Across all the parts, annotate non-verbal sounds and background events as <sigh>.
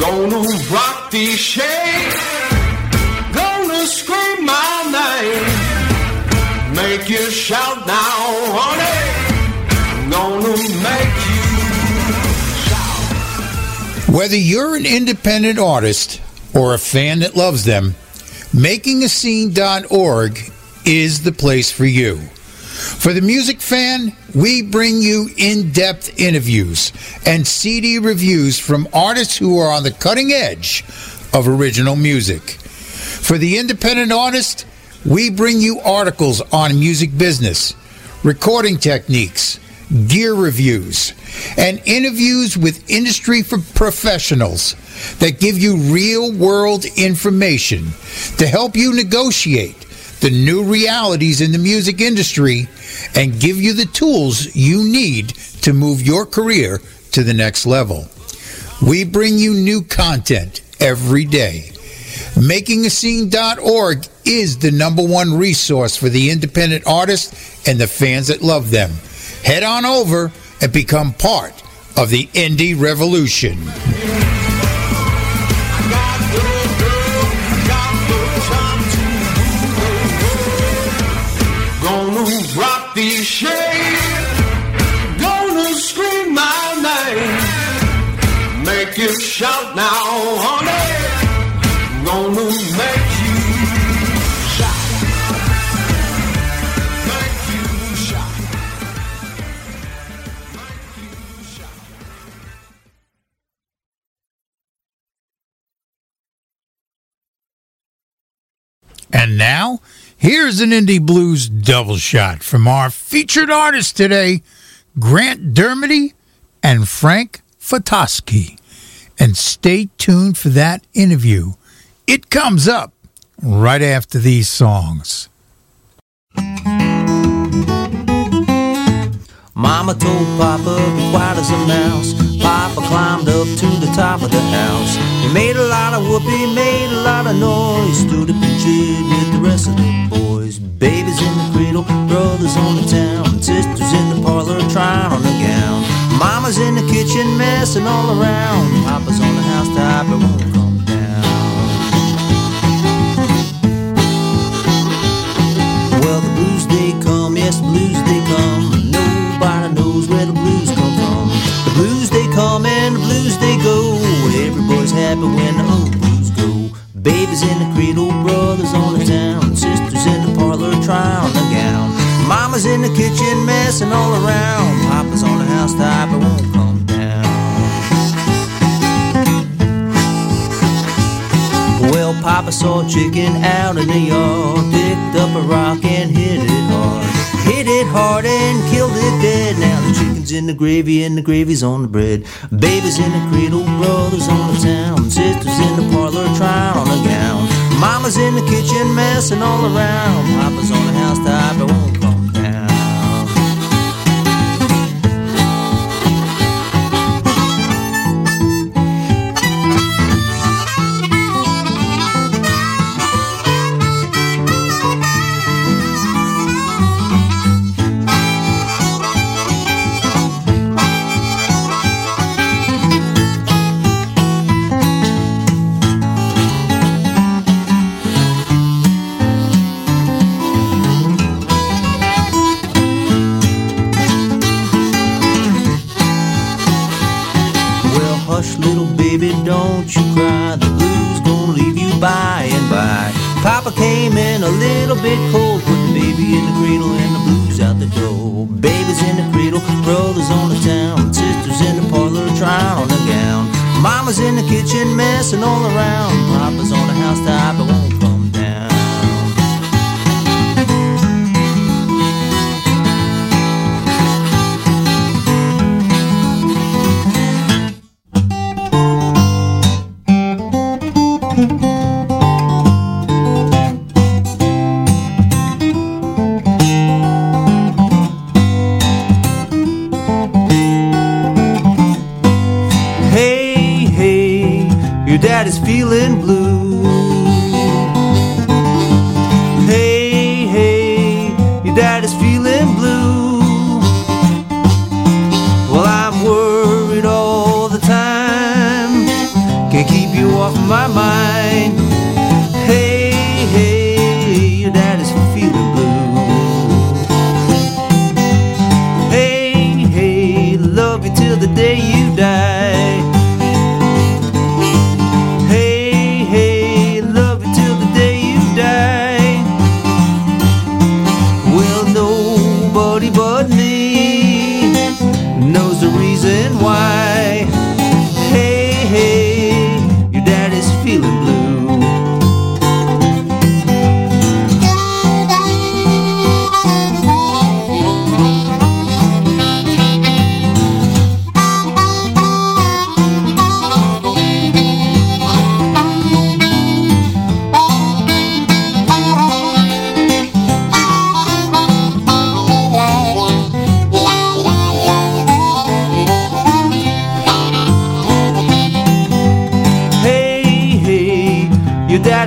Gonna rock these shades. Gonna scream my name. Make you shout now, honey. Gonna make you shout. Whether you're an independent artist or a fan that loves them, makingascene.org is the place for you. For the music fan, we bring you in depth interviews and CD reviews from artists who are on the cutting edge of original music. For the independent artist, we bring you articles on music business, recording techniques, gear reviews, and interviews with industry professionals that give you real world information to help you negotiate the new realities in the music industry and give you the tools you need to move your career to the next level. We bring you new content every day. MakingAScene.org is the number one resource for the independent artists and the fans that love them. Head on over and become part of the indie revolution. Make you shout now, honey. Gonna make you shout. Make you shout. And now, here's an indie blues double shot from our featured artists today, Grant Dermody and Frank Fotusky. And stay tuned for that interview. It comes up right after these songs. Mama told Papa, be quiet as a mouse. Papa climbed up to the top of the house. He made a lot of whoopee, made a lot of noise. Stood up and cheered with the rest of the boys. Babies in the cradle, brothers on the town, sisters in the parlor trying on a gown. Mama's in the kitchen messing all around. Papa's on the housetop, it won't come down. Well, the blues they come, yes, the blues they come. Nobody knows where the blues come from. The blues they come and the blues they go. Every boy's happy when the old blues go. Babies in the Mama's in the kitchen messing all around. Papa's on the housetop, it won't come down. Well, Papa saw a chicken out in the yard, picked up a rock and hit it hard. Hit it hard and killed it dead. Now the chicken's in the gravy and the gravy's on the bread. Babies in the cradle, brothers on the town, sisters in the parlor trying on a gown. Mama's in the kitchen messing all around. Papa's on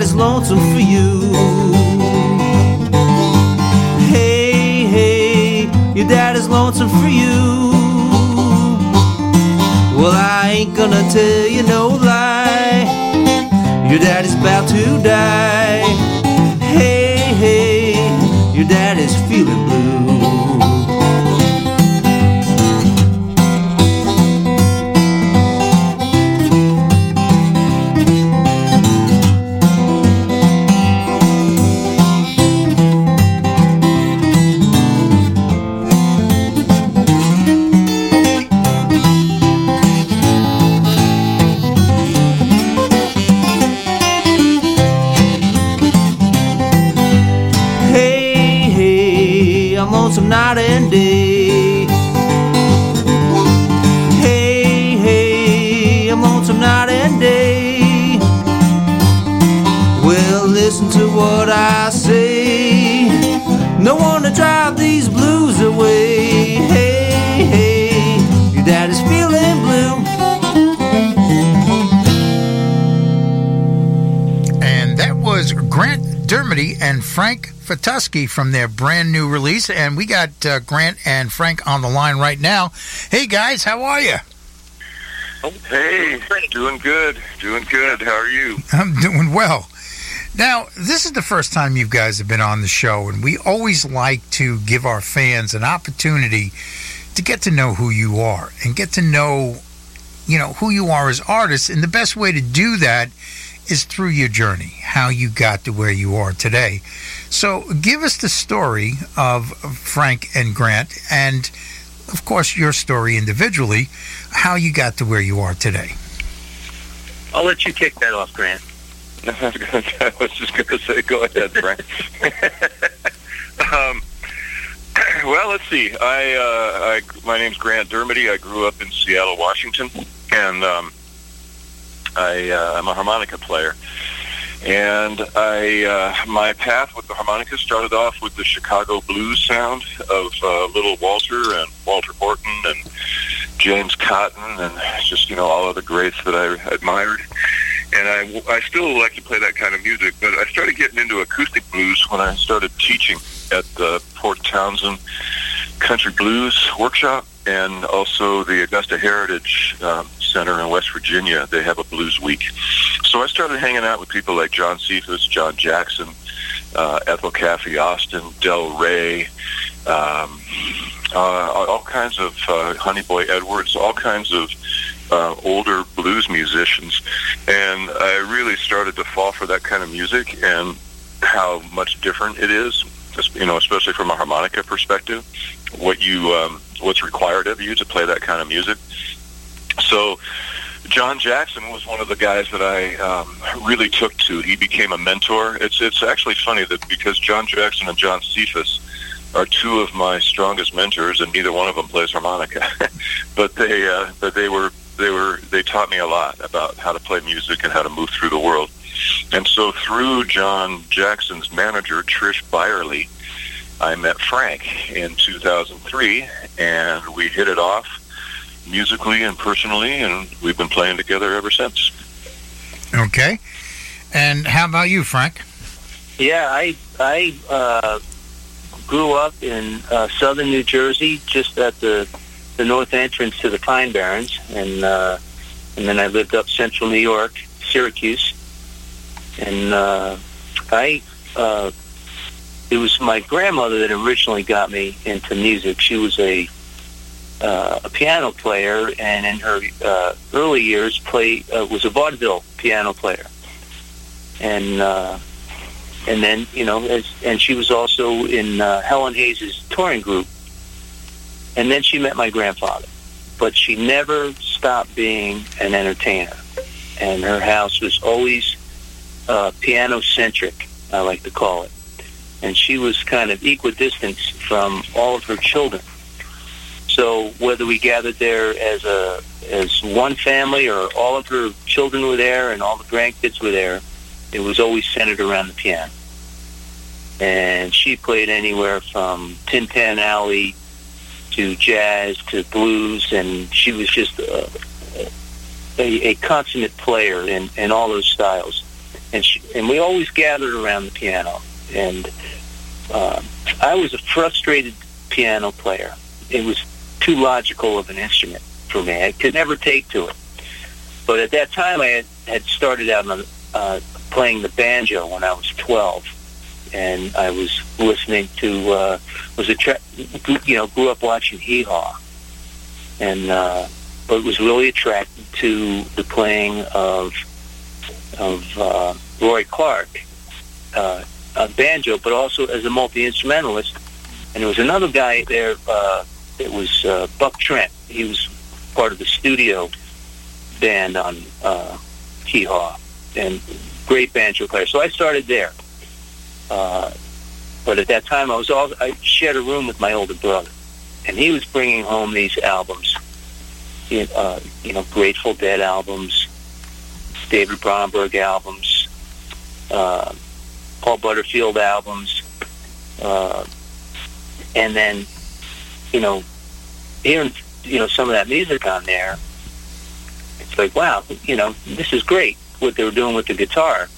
is lonesome for you. Hey, hey, your dad is lonesome for you. Well, I ain't gonna tell you no lie. Your daddy's about to die. Hey, hey, your dad Frank Fotusky from their brand new release. And we got uh, Grant and Frank on the line right now. Hey, guys, how are you? Hey, doing good, doing good. How are you? <laughs> I'm doing well. Now, this is the first time you guys have been on the show, and we always like to give our fans an opportunity to get to know who you are and get to know, you know, who you are as artists. And the best way to do that is through your journey, how you got to where you are today. So, give us the story of Frank and Grant, and of course, your story individually, how you got to where you are today. I'll let you kick that off, Grant. <laughs> I was, gonna, I was just going to say, go ahead, Frank. <laughs> um, <clears throat> well, let's see. I, uh, I, my name's Grant Dermody. I grew up in Seattle, Washington, and um, I, uh, I'm a harmonica player. And I, uh, my path with the harmonica started off with the Chicago blues sound of uh, Little Walter and Walter Horton and James Cotton and just you know all of the greats that I admired. And I, I still like to play that kind of music, but I started getting into acoustic blues when I started teaching at the Port Townsend Country Blues Workshop and also the Augusta Heritage um, Center in West Virginia. They have a blues week. So I started hanging out with people like John Cephas, John Jackson, uh, Ethel Caffie Austin, Del Rey, um, uh, all kinds of uh, Honey Boy Edwards, all kinds of uh, older blues musicians, and I really started to fall for that kind of music and how much different it is. You know, especially from a harmonica perspective, what you um, what's required of you to play that kind of music. So, John Jackson was one of the guys that I um, really took to. He became a mentor. It's it's actually funny that because John Jackson and John Cephas are two of my strongest mentors, and neither one of them plays harmonica, <laughs> but they uh, but they were they were they taught me a lot about how to play music and how to move through the world. And so through John Jackson's manager Trish Byerly, I met Frank in 2003, and we hit it off musically and personally, and we've been playing together ever since. Okay. And how about you, Frank? Yeah, I I uh, grew up in uh, southern New Jersey, just at the the north entrance to the Pine Barrens, and uh, and then I lived up central New York, Syracuse, and uh, I uh, it was my grandmother that originally got me into music. She was a uh, a piano player, and in her uh, early years, play uh, was a vaudeville piano player, and uh, and then you know, as, and she was also in uh, Helen Hayes's touring group, and then she met my grandfather, but she never stopped being an entertainer, and her house was always uh, piano centric, I like to call it, and she was kind of equidistant from all of her children. So whether we gathered there as a as one family or all of her children were there and all the grandkids were there, it was always centered around the piano. And she played anywhere from Tin Pan Alley to jazz to blues, and she was just a, a, a consummate player in, in all those styles. And she, and we always gathered around the piano. And uh, I was a frustrated piano player. It was too logical of an instrument for me. I could never take to it. But at that time, I had, had started out on uh, playing the banjo when I was 12, and I was listening to uh, was a tra- you know grew up watching Hee Haw, and uh, but was really attracted to the playing of of uh, Roy Clark, uh, a banjo, but also as a multi instrumentalist. And there was another guy there. Uh, it was uh, Buck Trent. He was part of the studio band on uh, Hee Haw, and great banjo player. So I started there. Uh, but at that time, I was all I shared a room with my older brother, and he was bringing home these albums. Uh, you know, Grateful Dead albums, David Bromberg albums, uh, Paul Butterfield albums, uh, and then, you know, hearing you know some of that music on there, it's like wow, you know, this is great what they were doing with the guitar.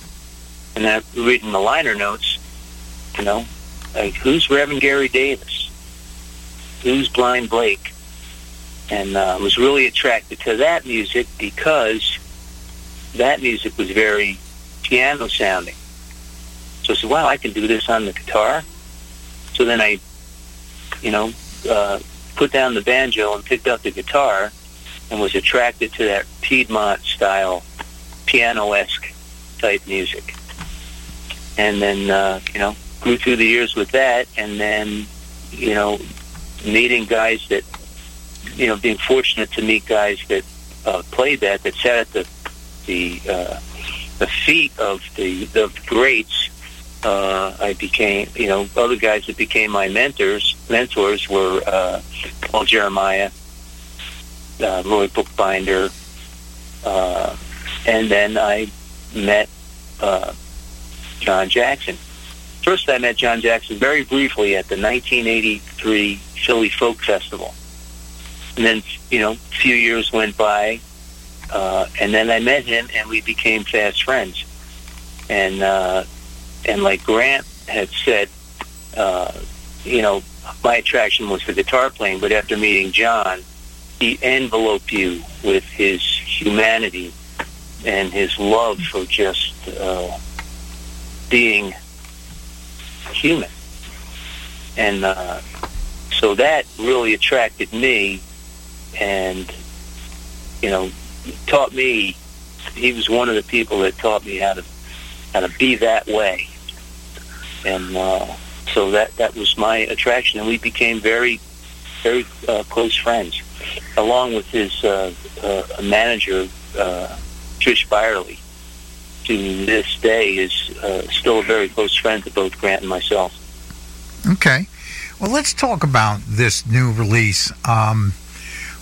And then reading the liner notes, you know, like who's Reverend Gary Davis? Who's Blind Blake? And uh, was really attracted to that music because that music was very piano sounding. So I said, wow, I can do this on the guitar. So then I, you know, uh, put down the banjo and picked up the guitar and was attracted to that Piedmont style piano-esque type music. And then, uh, you know, grew through the years with that and then, you know, meeting guys that, you know, being fortunate to meet guys that uh, played that, that sat at the, the, uh, the feet of the, the greats uh, I became, you know, other guys that became my mentors. Mentors were uh, Paul Geremia, uh, Roy Book Binder, uh, and then I met uh, John Jackson. First, I met John Jackson very briefly at the 1983 Philly Folk Festival, and then, you know, a few years went by, uh, and then I met him, and we became fast friends. And uh, and like Grant had said, uh, you know, my attraction was the guitar playing, but after meeting John, he enveloped you with his humanity and his love for just uh, being human. And uh, so that really attracted me and, you know, taught me, he was one of the people that taught me how to, how to be that way and uh, so that that was my attraction, and we became very, very uh, close friends, along with his uh, uh, manager, uh, Trish Byerly. To this day, is uh, still a very close friend to both Grant and myself. Okay. Well, let's talk about this new release. Um,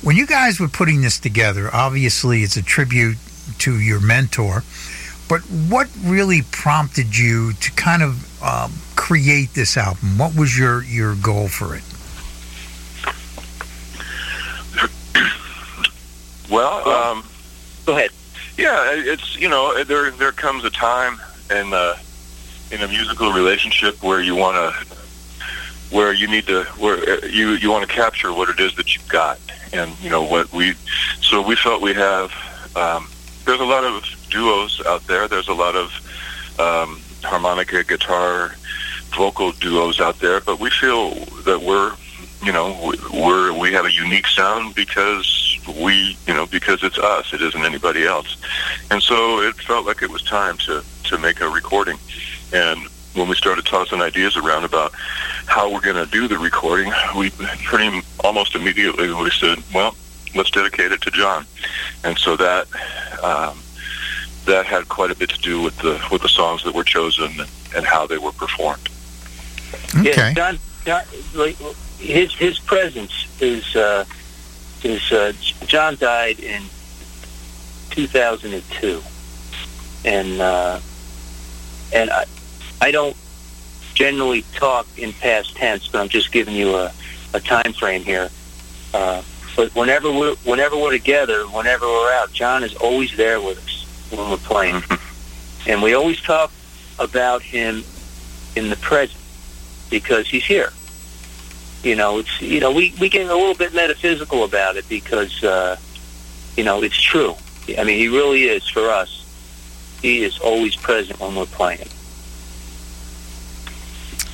when you guys were putting this together, obviously it's a tribute to your mentor, but what really prompted you to kind of um, create this album? What was your, your goal for it? Well, um, Go ahead. yeah, it's you know there there comes a time in uh, in a musical relationship where you want to where you need to where uh, you you want to capture what it is that you've got and you know what we so we felt we have um, there's a lot of duos out there. There's a lot of um, harmonica guitar vocal duos out there but we feel that we're you know we- we're we have a unique sound because we you know because it's us. It isn't anybody else. And so it felt like it was time to to make a recording. And when we started tossing ideas around about how we're going to do the recording we pretty almost immediately we said well let's dedicate it to john. And so that um, that had quite a bit to do with the with the songs that were chosen and how they were performed. Okay. Yeah, John, John, like his his presence is uh, is uh, John died in 2002, and uh, and I I don't generally talk in past tense, but I'm just giving you a, a time frame here. Uh, but whenever we're whenever we're together, whenever we're out, John is always there with us when we're playing. and we always talk about him in the present because he's here. You know, it's you know we we get a little bit metaphysical about it because uh, you know it's true. I mean, he really is for us. He is always present when we're playing.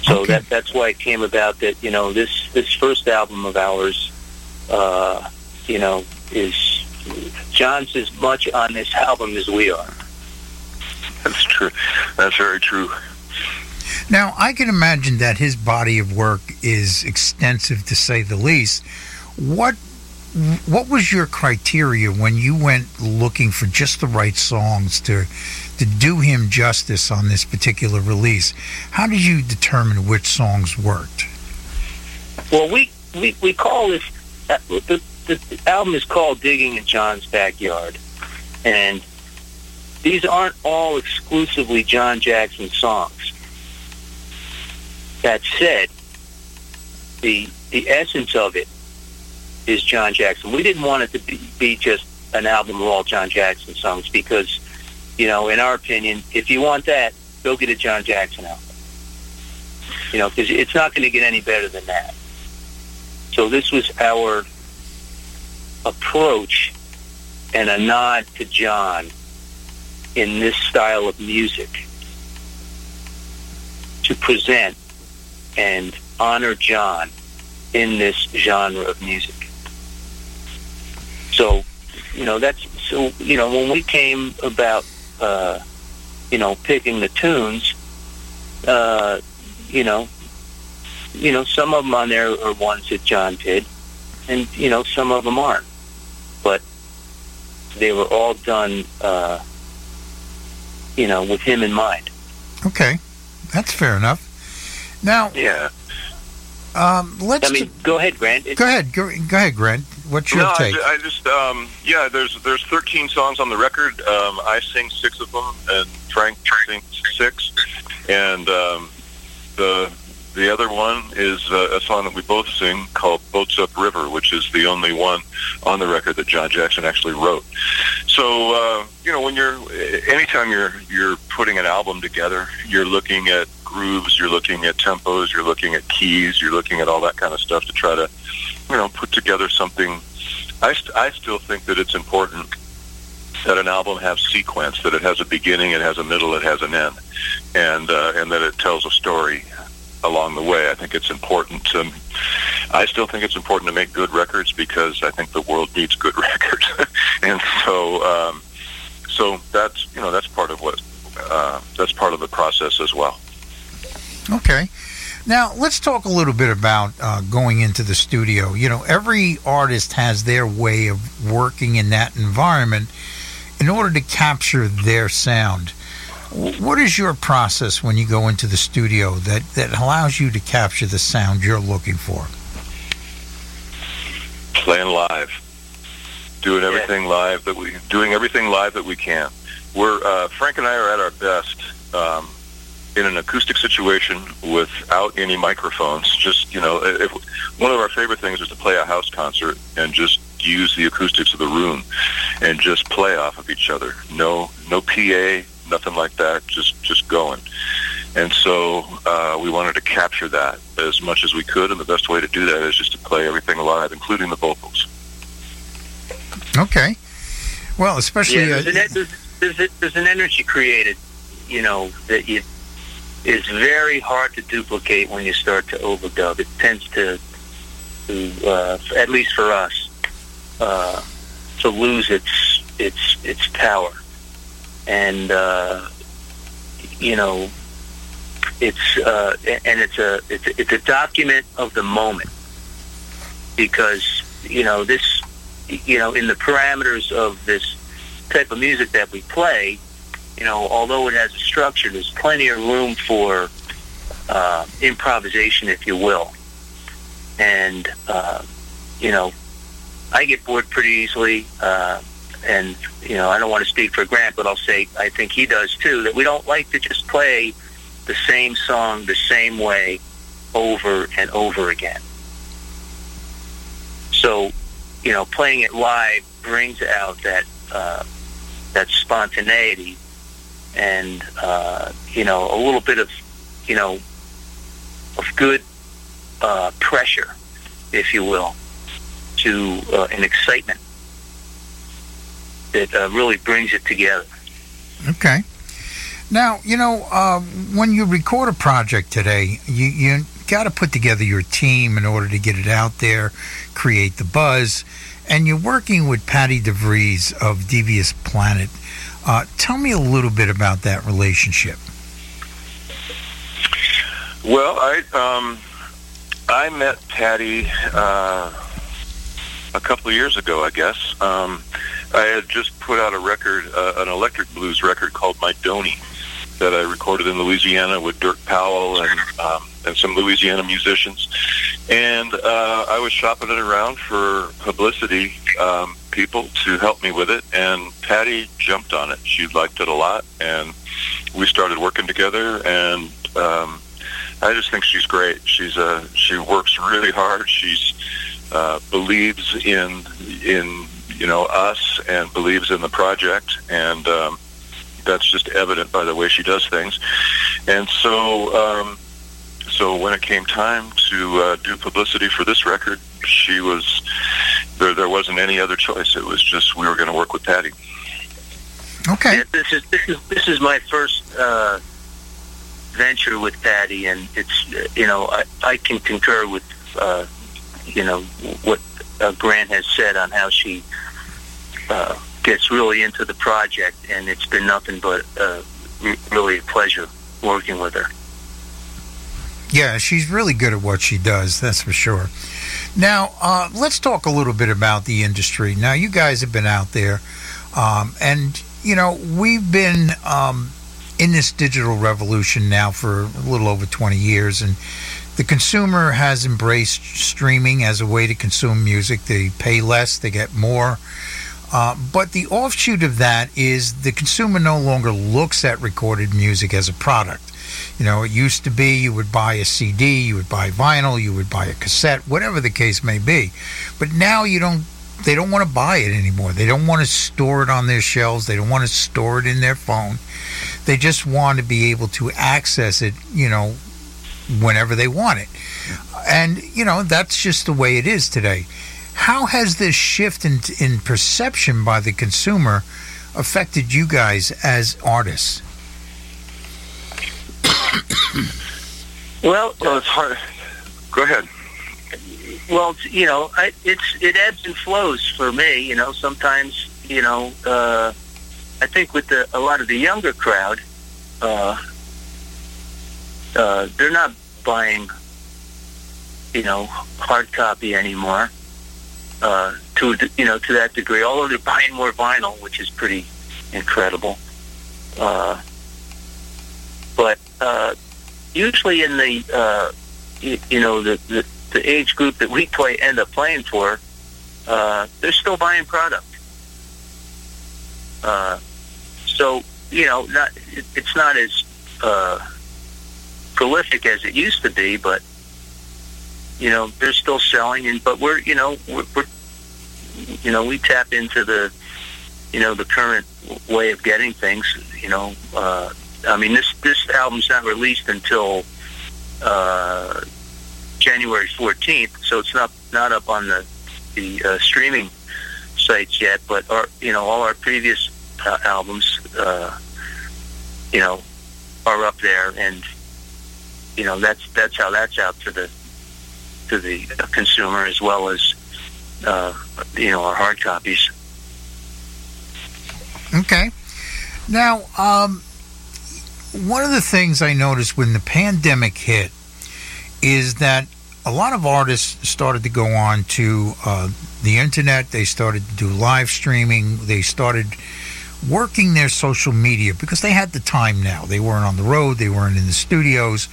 So Okay. that that's why it came about that you know this this first album of ours, uh, you know, is John's as much on this album as we are. That's true. That's very true. Now, I can imagine that his body of work is extensive to say the least. What what was your criteria when you went looking for just the right songs to to do him justice on this particular release? How did you determine which songs worked? Well, we we, we call this uh, the, the album is called "Digging in John's Backyard," and these aren't all exclusively John Jackson songs. That said, the the essence of it is John Jackson. We didn't want it to be, be just an album of all John Jackson songs because, you know, in our opinion, if you want that, go get a John Jackson album. You know, because it's not going to get any better than that. So this was our approach and a nod to John in this style of music to present and honor John in this genre of music. So, you know, that's so, you know, when we came about, uh, you know, picking the tunes, uh, you know, you know, some of them on there are ones that John did, and you know, some of them aren't. But they were all done, uh, you know, with him in mind. Okay, that's fair enough. Now, Yeah. um, let's I mean, go ahead, Grant. Go ahead, go, go ahead, Grant. What's your no, take? I, I just um, yeah. There's there's 13 songs on the record. Um, I sing six of them, and Frank sings six, and um, the the other one is uh, a song that we both sing called "Boats Up River," which is the only one on the record that John Jackson actually wrote. So uh, you know, when you're anytime you're you're putting an album together, you're looking at grooves, you're looking at tempos, you're looking at keys, you're looking at all that kind of stuff to try to you know, put together something. I, st- I still think that it's important that an album have sequence, that it has a beginning, it has a middle, it has an end, and uh, and that it tells a story along the way. I think it's important to. I still think it's important to make good records because I think the world needs good <laughs> records, and so um, so that's you know that's part of what uh, that's part of the process as well. Okay. Now, let's talk a little bit about uh, going into the studio. You know, every artist has their way of working in that environment in order to capture their sound. What is your process when you go into the studio that, that allows you to capture the sound you're looking for? playing live, doing everything live that we doing everything live that we can. We're uh, Frank and I are at our best um, in an acoustic situation without any microphones. Just you know, if, one of our favorite things is to play a house concert and just use the acoustics of the room and just play off of each other. No, no PA, nothing like that. Just just going. And so uh, we wanted to capture that as much as we could, and the best way to do that is just to play everything live, including the vocals. Okay. Well, especially. Yeah, uh, there's, an, there's, there's, there's an energy created, you know, that you, is very hard to duplicate when you start to overdub. It tends to, to uh, at least for us, uh, to lose its its its power, and uh, you know, it's uh, and it's a it's it's a document of the moment because you know this you know in the parameters of this type of music that we play you know although it has a structure there's plenty of room for uh, improvisation if you will and uh, you know I get bored pretty easily uh, and you know I don't want to speak for Grant but I'll say I think he does too that we don't like to just play the same song the same way over and over again. So, you know, playing it live brings out that uh, that spontaneity and uh, you know a little bit of you know of good uh, pressure, if you will, to uh, an excitement that uh, really brings it together. Okay. Now, you know, uh, when you record a project today, you, you got to put together your team in order to get it out there, create the buzz, and you're working with Patty DeVries of Devious Planet. Uh, tell me a little bit about that relationship. Well, I um, I met Patty uh, a couple of years ago, I guess. Um, I had just put out a record, uh, an electric blues record called My Donny, that I recorded in Louisiana with Dirk Powell and um, and some Louisiana musicians. And uh, I was shopping it around for publicity um, people to help me with it, and Patty jumped on it. She liked it a lot, and we started working together. And um, I just think she's great. She's a she works really hard. She's uh, believes in in you know us and believes in the project, and um, that's just evident by the way she does things. And so, um, so when it came time to uh, do publicity for this record, she was there. There wasn't any other choice. It was just we were going to work with Patty. Okay. Yeah, this is this is this is my first uh, venture with Patty, and it's you know I, I can concur with uh, you know what uh, Grant has said on how she uh, gets really into the project, and it's been nothing but uh, really a pleasure working with her. Yeah, she's really good at what she does, that's for sure. Now, uh, let's talk a little bit about the industry. Now, you guys have been out there, um, and, you know, we've been um, in this digital revolution now for a little over 20 years, and the consumer has embraced streaming as a way to consume music. They pay less, they get more. Uh, but the offshoot of that is the consumer no longer looks at recorded music as a product. You know, it used to be you would buy a CD, you would buy vinyl, you would buy a cassette, whatever the case may be. But now you don't they don't want to buy it anymore. They don't want to store it on their shelves. They don't want to store it in their phone. They just want to be able to access it, you know, whenever they want it. And, you know, that's just the way it is today. How has this shift in, in perception by the consumer affected you guys as artists? Well, Well, it's hard. Go ahead. well, you know, I, it's it ebbs and flows for me. You know, sometimes you know, uh, I think with the a lot of the younger crowd, uh, uh, they're not buying, you know, hard copy anymore. Uh, to you know to that degree, although they're buying more vinyl, which is pretty incredible. Uh, but uh, usually in the uh, you, you know the, the the age group that we play end up playing for, uh, they're still buying product. Uh, so you know, not it, it's not as uh, prolific as it used to be, but you know they're still selling. And but we're you know we're, we're you know we tap into the you know the current way of getting things. You know, uh, I mean this this album's not released until uh, January 14th, so it's not not up on the the uh, streaming sites yet. But our you know all our previous uh, albums, uh, you know, are up there, and you know that's that's how that's out to the to the consumer as well as uh, you know our hard copies. Okay. Now, um, one of the things I noticed when the pandemic hit is that a lot of artists started to go on to uh, the internet. They started to do live streaming. They started working their social media because they had the time now. They weren't on the road. They weren't in the studios.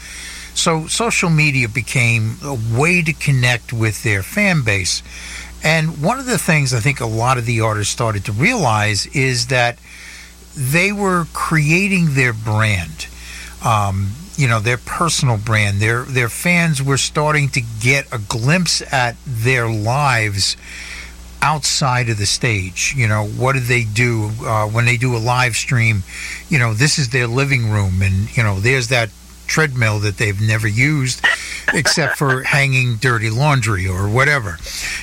So social media became a way to connect with their fan base. And one of the things I think a lot of the artists started to realize is that they were creating their brand, um, you know, their personal brand. Their their fans were starting to get a glimpse at their lives outside of the stage. You know, what do they do uh, when they do a live stream? You know, this is their living room, and you know, there's that treadmill that they've never used except for <laughs> hanging dirty laundry or whatever.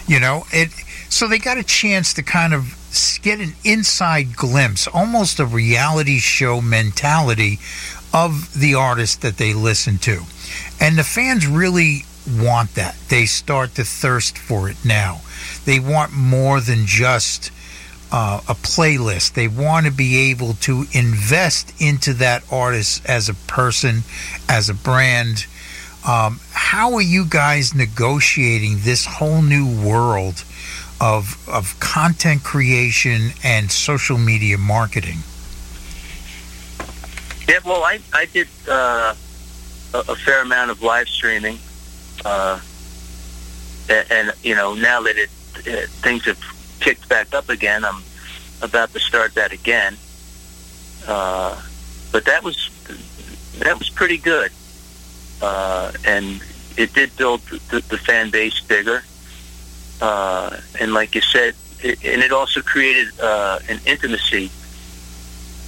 You know, it. So they got a chance to kind of get an inside glimpse, almost a reality show mentality of the artist that they listen to. And the fans really want that. They start to thirst for it now. They want more than just uh, a playlist. They want to be able to invest into that artist as a person, as a brand. Um, how are you guys negotiating this whole new world of of content creation and social media marketing? Yeah, well, I I did uh, a, fair amount of live streaming, uh, and, and you know now that it, it things have kicked back up again, I'm about to start that again. Uh, but that was that was pretty good, uh, and it did build the, the fan base bigger. Uh, and like you said, it, and it also created uh, an intimacy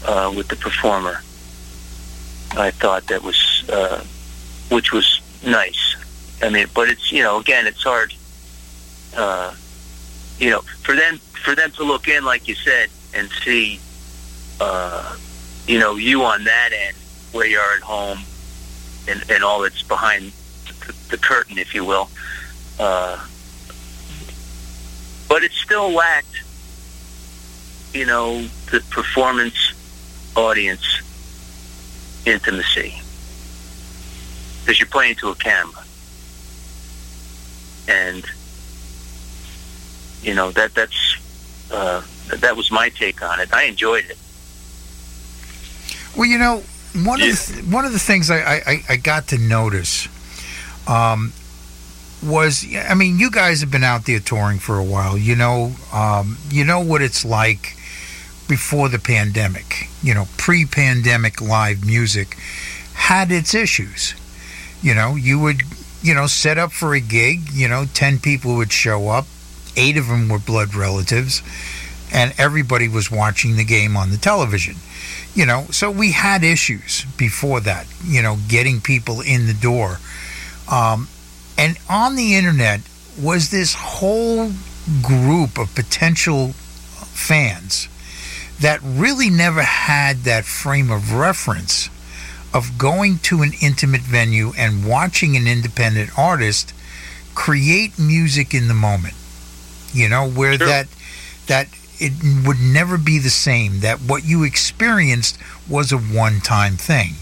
uh, with the performer. I thought that was, uh, which was nice. I mean, but it's you know, again, it's hard. Uh, you know, for them for them to look in, like you said, and see, uh, you know, you on that end where you are at home, and, and all that's behind the, the curtain, if you will. Uh, but it still lacked, you know, the performance audience intimacy because you're playing to a camera, and you know that that's uh, that was my take on it. I enjoyed it. Well, you know, one of the th- one of the things I, I, I got to notice um, was, I mean, you guys have been out there touring for a while. You know, um, you know what it's like before the pandemic. You know, pre-pandemic live music had its issues. You know, you would, you know, set up for a gig. You know, ten people would show up. Eight of them were blood relatives, and everybody was watching the game on the television you know so we had issues before that you know getting people in the door um, and on the internet was this whole group of potential fans that really never had that frame of reference of going to an intimate venue and watching an independent artist create music in the moment you know where Sure. that that it would never be the same that what you experienced was a one-time thing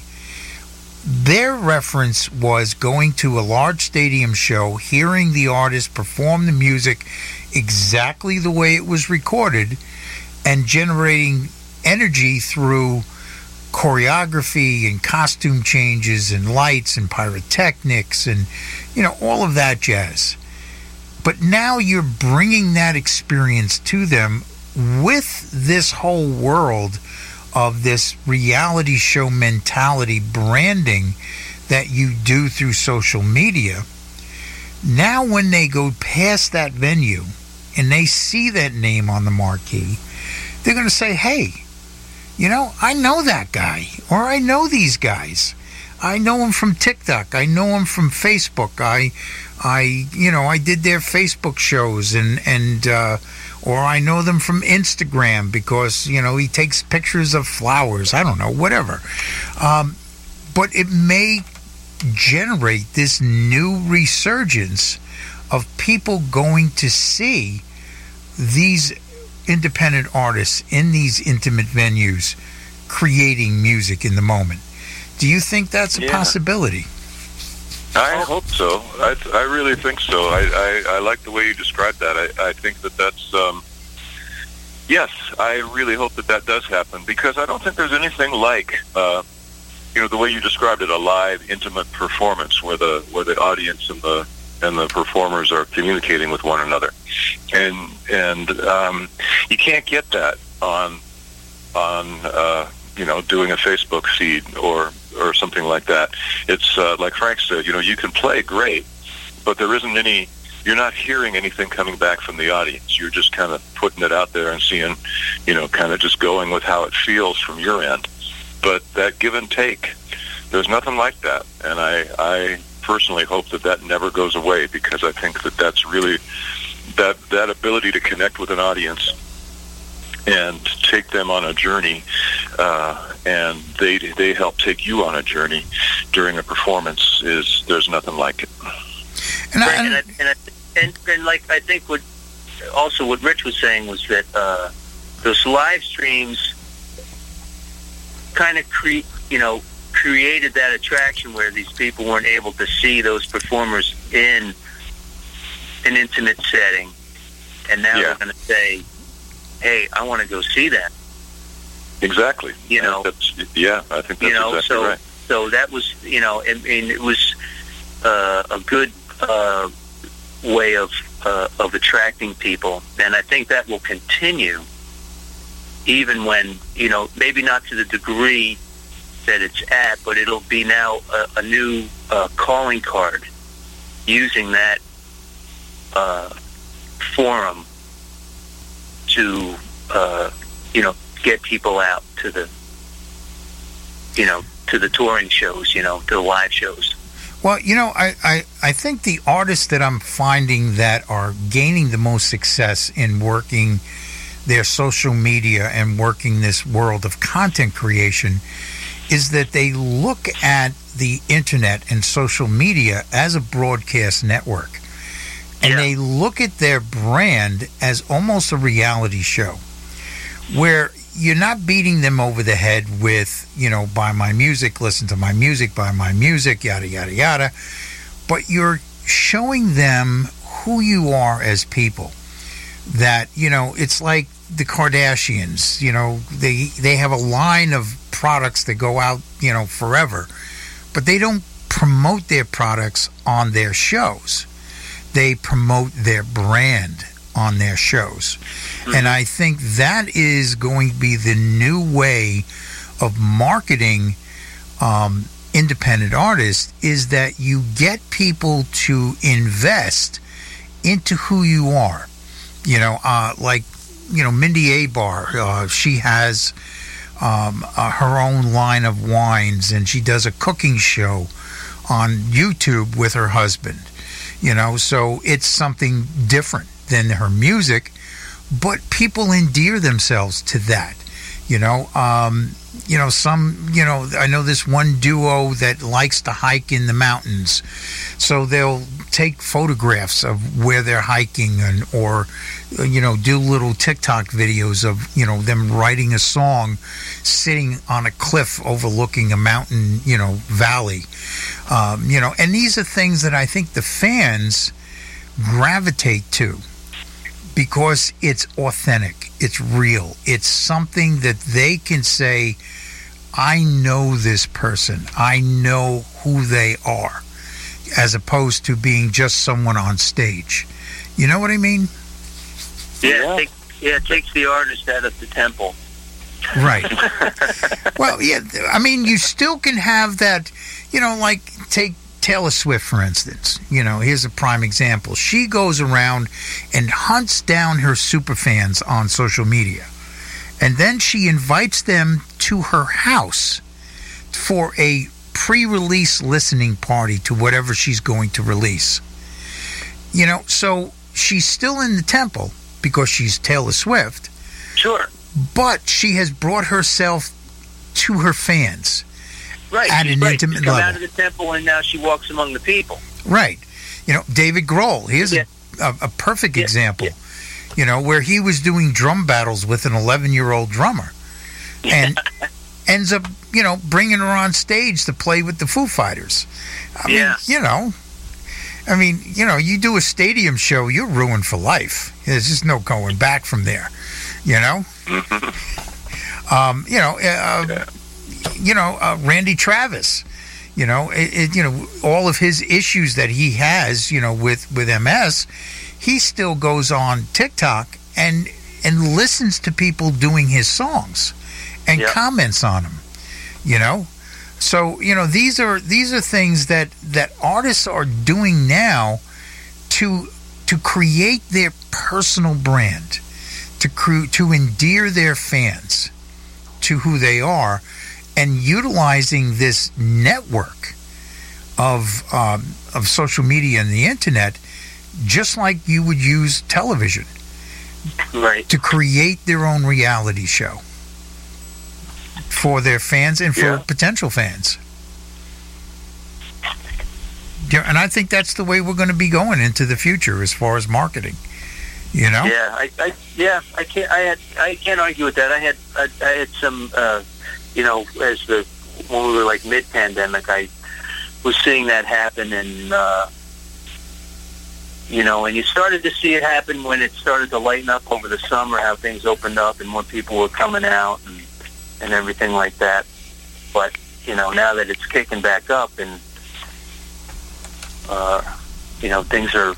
their reference was going to a large stadium show hearing the artist perform the music exactly the way it was recorded and generating energy through choreography and costume changes and lights and pyrotechnics and you know all of that jazz. But now you're bringing that experience to them with this whole world of this reality show mentality branding that you do through social media. Now, when they go past that venue and they see that name on the marquee, they're going to say, hey, you know, I know that guy, or I know these guys. I know them from TikTok. I know them from Facebook. I, I, you know, I did their Facebook shows, and and uh, or I know them from Instagram because you know he takes pictures of flowers. I don't know, whatever. Um, but it may generate this new resurgence of people going to see these independent artists in these intimate venues creating music in the moment. Do you think that's a Yeah. possibility? I hope so. I, I really think so. I, I, I like the way you described that. I, I think that that's, um, yes, I really hope that that does happen because I don't think there's anything like, uh, you know, the way you described it, a live, intimate performance where the where the audience and the and the performers are communicating with one another, and and um, you can't get that on on uh, you know doing a Facebook feed or or something like that. It's uh, like Frank said, you know, you can play great, but there isn't any you're not hearing anything coming back from the audience. You're just kind of putting it out there and seeing, you know, kind of just going with how it feels from your end. But that give and take, there's nothing like that. And I, I personally hope that that never goes away because I think that that's really that that ability to connect with an audience and take them on a journey, uh, and they they help take you on a journey during a performance is there's nothing like it. And, I, and, I, and, I, and, and like I think what also what Rich was saying was that uh, those live streams kind of create you know created that attraction where these people weren't able to see those performers in an intimate setting, and now Yeah. they're going to say, "Hey, I want to go see that." Exactly. You I know. that's, yeah, I think that's you know, exactly so right. so that was you know, I mean, it was uh, a good uh, way of uh, of attracting people, and I think that will continue, even when you know, maybe not to the degree that it's at, but it'll be now a, a new uh, calling card using that uh, forum to uh, you know get people out to the you know to the touring shows, you know, to the live shows. Well, you know, I, I, I think the artists that I'm finding that are gaining the most success in working their social media and working this world of content creation is that they look at the internet and social media as a broadcast network. And Yeah. they look at their brand as almost a reality show where you're not beating them over the head with, you know, buy my music, listen to my music, buy my music, yada, yada, yada. But you're showing them who you are as people. That, you know, it's like the Kardashians, you know, they they have a line of products that go out, you know, forever. But they don't promote their products on their shows. They promote their brand on their shows. And I think that is going to be the new way of marketing um, independent artists is that you get people to invest into who you are. You know, uh, like, you know, Mindi Abair, uh, she has um, uh, her own line of wines and she does a cooking show on YouTube with her husband. You know, so it's something different than her music, but people endear themselves to that. You know, um, you know some. You know, I know this one duo that likes to hike in the mountains, so they'll take photographs of where they're hiking and or you know do little TikTok videos of you know them writing a song, sitting on a cliff overlooking a mountain you know valley, um, you know, and these are things that I think the fans gravitate to because it's authentic, it's real, it's something that they can say, I know this person, I know who they are, as opposed to being just someone on stage. You know what I mean? Yeah, Yeah. It, take, yeah, it takes the artist out of the temple. Right. <laughs> well, yeah, I mean, you still can have that, you know, like take Taylor Swift, for instance. You know, here's a prime example. She goes around and hunts down her superfans on social media. And then she invites them to her house for a pre release listening party to whatever she's going to release. You know, so she's still in the temple because she's Taylor Swift Sure. but she has brought herself to her fans. Right. At an right. intimate level. out of the temple and now she walks among the people. Right. You know, David Grohl, here's Yeah. a, a, perfect Yeah, example, yeah. you know, where he was doing drum battles with an 11 year old drummer and ends up, you know, bringing her on stage to play with the Foo Fighters. I mean, you know, I mean, you know, you do a stadium show, you're ruined for life. There's just no going back from there, you know? um, you know, uh, you know, uh, Randy Travis, you know, it, it, you know, all of his issues that he has, you know, with with MS, he still goes on TikTok and and listens to people doing his songs and Yeah. comments on them, you know. So you know these are these are things that that artists are doing now to to create their personal brand, to cre- to endear their fans to who they are, and utilizing this network of um, of social media and the internet, just like you would use television Right. to create their own reality show for their fans and for Yeah. potential fans. Yeah, and I think that's the way we're going to be going into the future as far as marketing. You know? Yeah, I, I yeah, I can't I had I can't argue with that. I had I, I had some uh you know, as the when we were like mid pandemic I was seeing that happen and uh you know, and you started to see it happen when it started to lighten up over the summer, how things opened up and more people were coming out and and everything like that. But, you know, now that it's kicking back up and uh you know, things are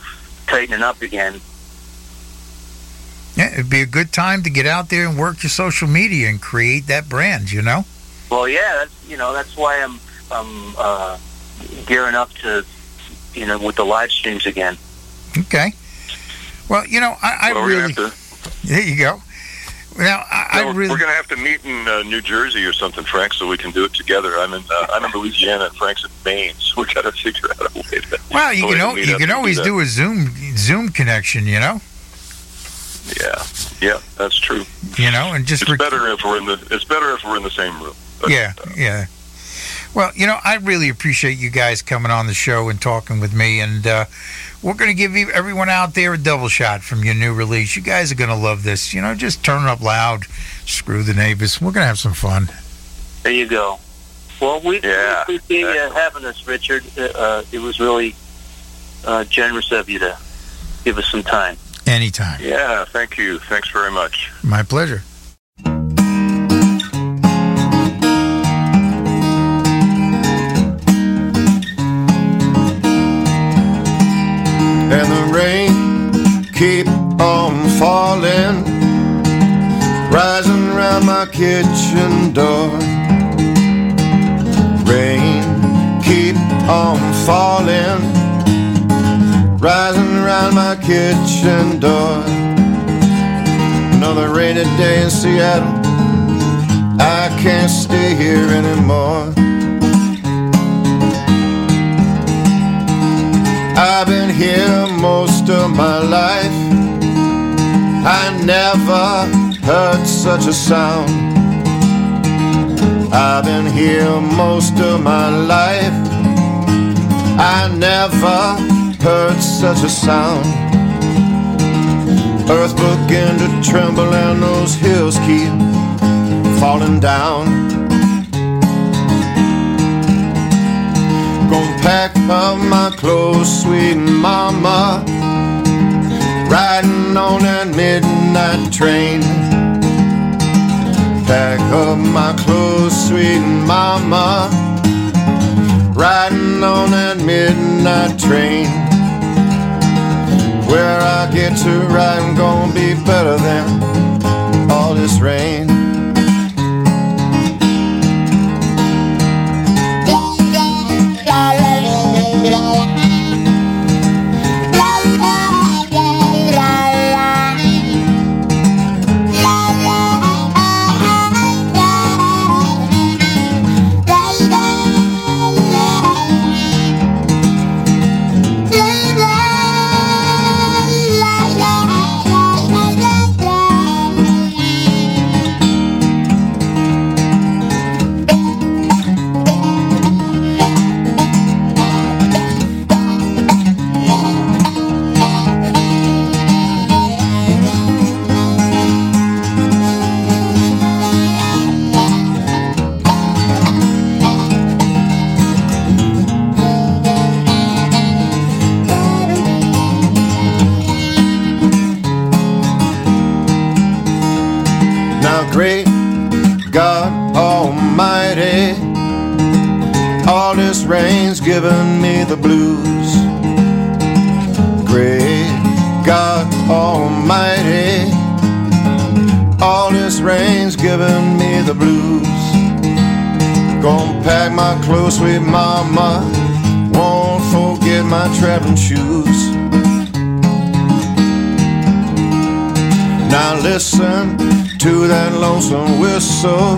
tightening up again. Yeah, it'd be a good time to get out there and work your social media and create that brand, you know? Well, yeah, that's you know that's why I'm I'm uh, gearing up to you know with the live streams again. Okay. Well, you know, I, I Well, we're really. gonna There you go. Now, I, I really. We're going to have to meet in uh, New Jersey or something, Frank, so we can do it together. I'm in uh, I'm in Louisiana and Frank's in Maine, so we got to <laughs> figure out a way to. well, you a can, to al- meet you can always that. do a Zoom Zoom connection, you know? Yeah, yeah, that's true. You know, and just It's rec- better if we're in the it's better if we're in the same room. But, Yeah, yeah. Well, you know, I really appreciate you guys coming on the show and talking with me, and uh, we're going to give you, everyone out there a double shot from your new release. You guys are going to love this. You know, just turn it up loud, screw the neighbors. We're going to have some fun. There you go. Well, we Yeah, we appreciate you excellent. having us, Richard. Uh, uh, it was really uh, generous of you to give us some time. Anytime. Yeah, thank you. Thanks very much. My pleasure. and the rain keep on falling, rising round my kitchen door. Rain keep on falling, rising round my kitchen door. Another rainy day in Seattle. I can't stay here anymore. I've been here most of my life. I never heard such a sound. I've been here most of my life. I never heard such a sound. Earth began to tremble and those hills keep falling down. Gonna pack up my clothes, sweet mama. Riding on that midnight train. Pack up my clothes, sweet mama. Riding on that midnight train. Where I get to ride, I'm gonna be better than all this rain. All this rain's giving me the blues. Gonna pack my clothes, sweet mama, won't forget my traveling shoes. Now listen to that lonesome whistle,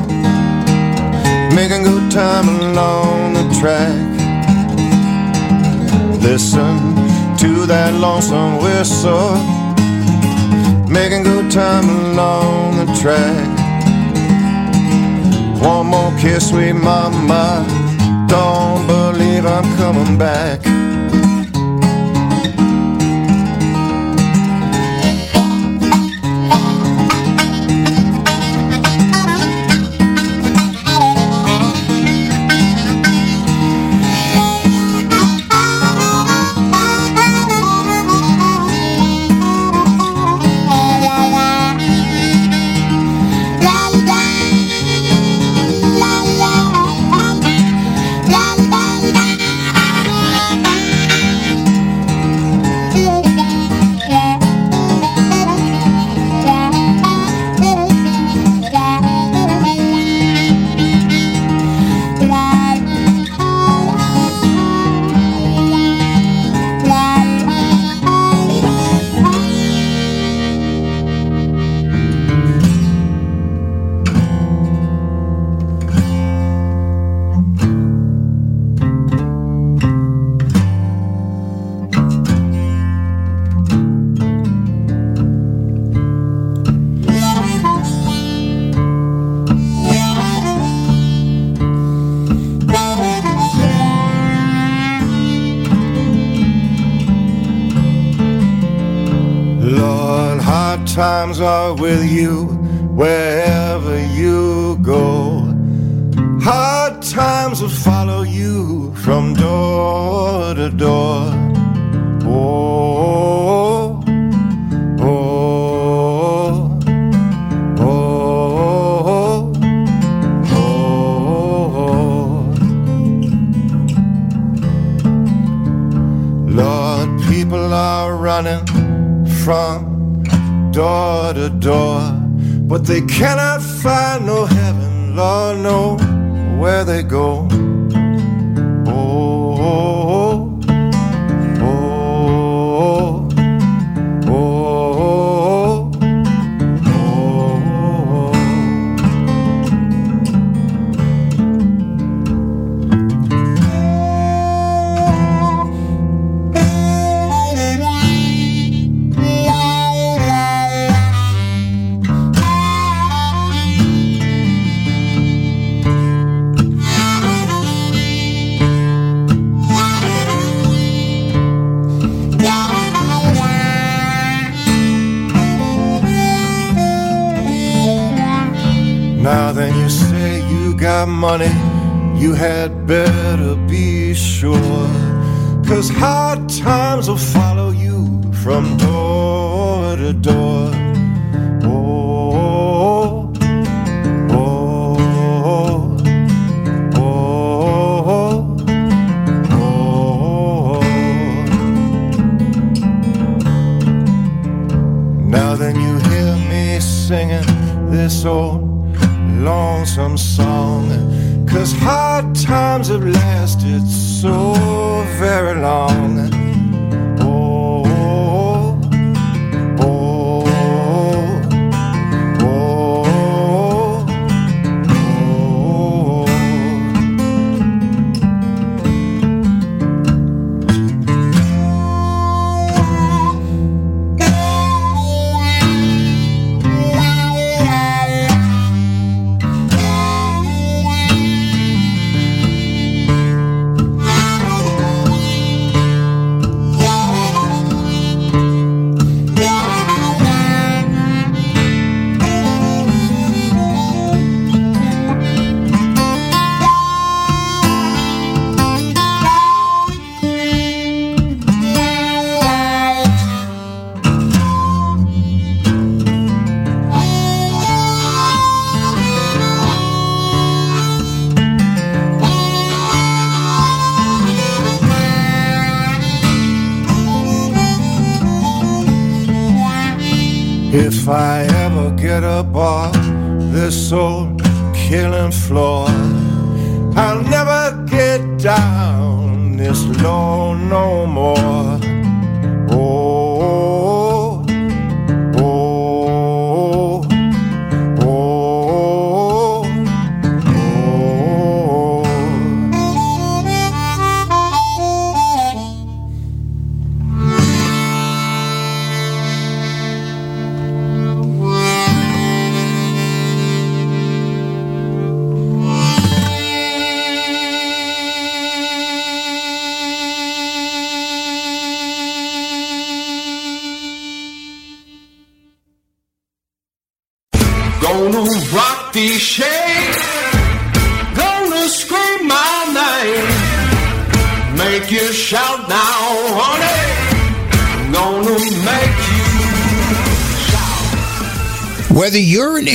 making good time along the track. Listen to that lonesome whistle, making good time along track. One more kiss, sweet mama. Don't believe I'm coming back. Are with you wherever you go. Hard times will follow you from door to door. Oh, oh, Oh, oh, oh, oh. Lord, people are running from door to door, but they cannot find no heaven, Lord, know where they go. Money, you had better be sure. Cause hard times will follow you from door to door. Times have lasted so very long If I ever get off this old killing floor, I'll never get down this low no more.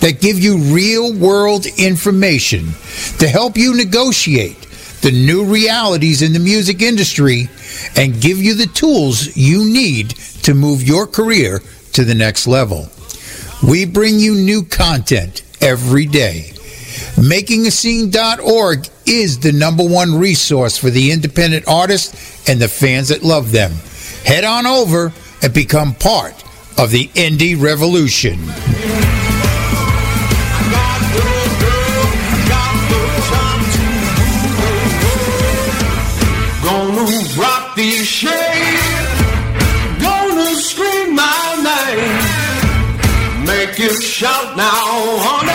that give you real world information to help you negotiate the new realities in the music industry and give you the tools you need to move your career to the next level. We bring you new content every day. MakingAScene.org is the number one resource for the independent artists and the fans that love them. Head on over and become part of the indie revolution. shout now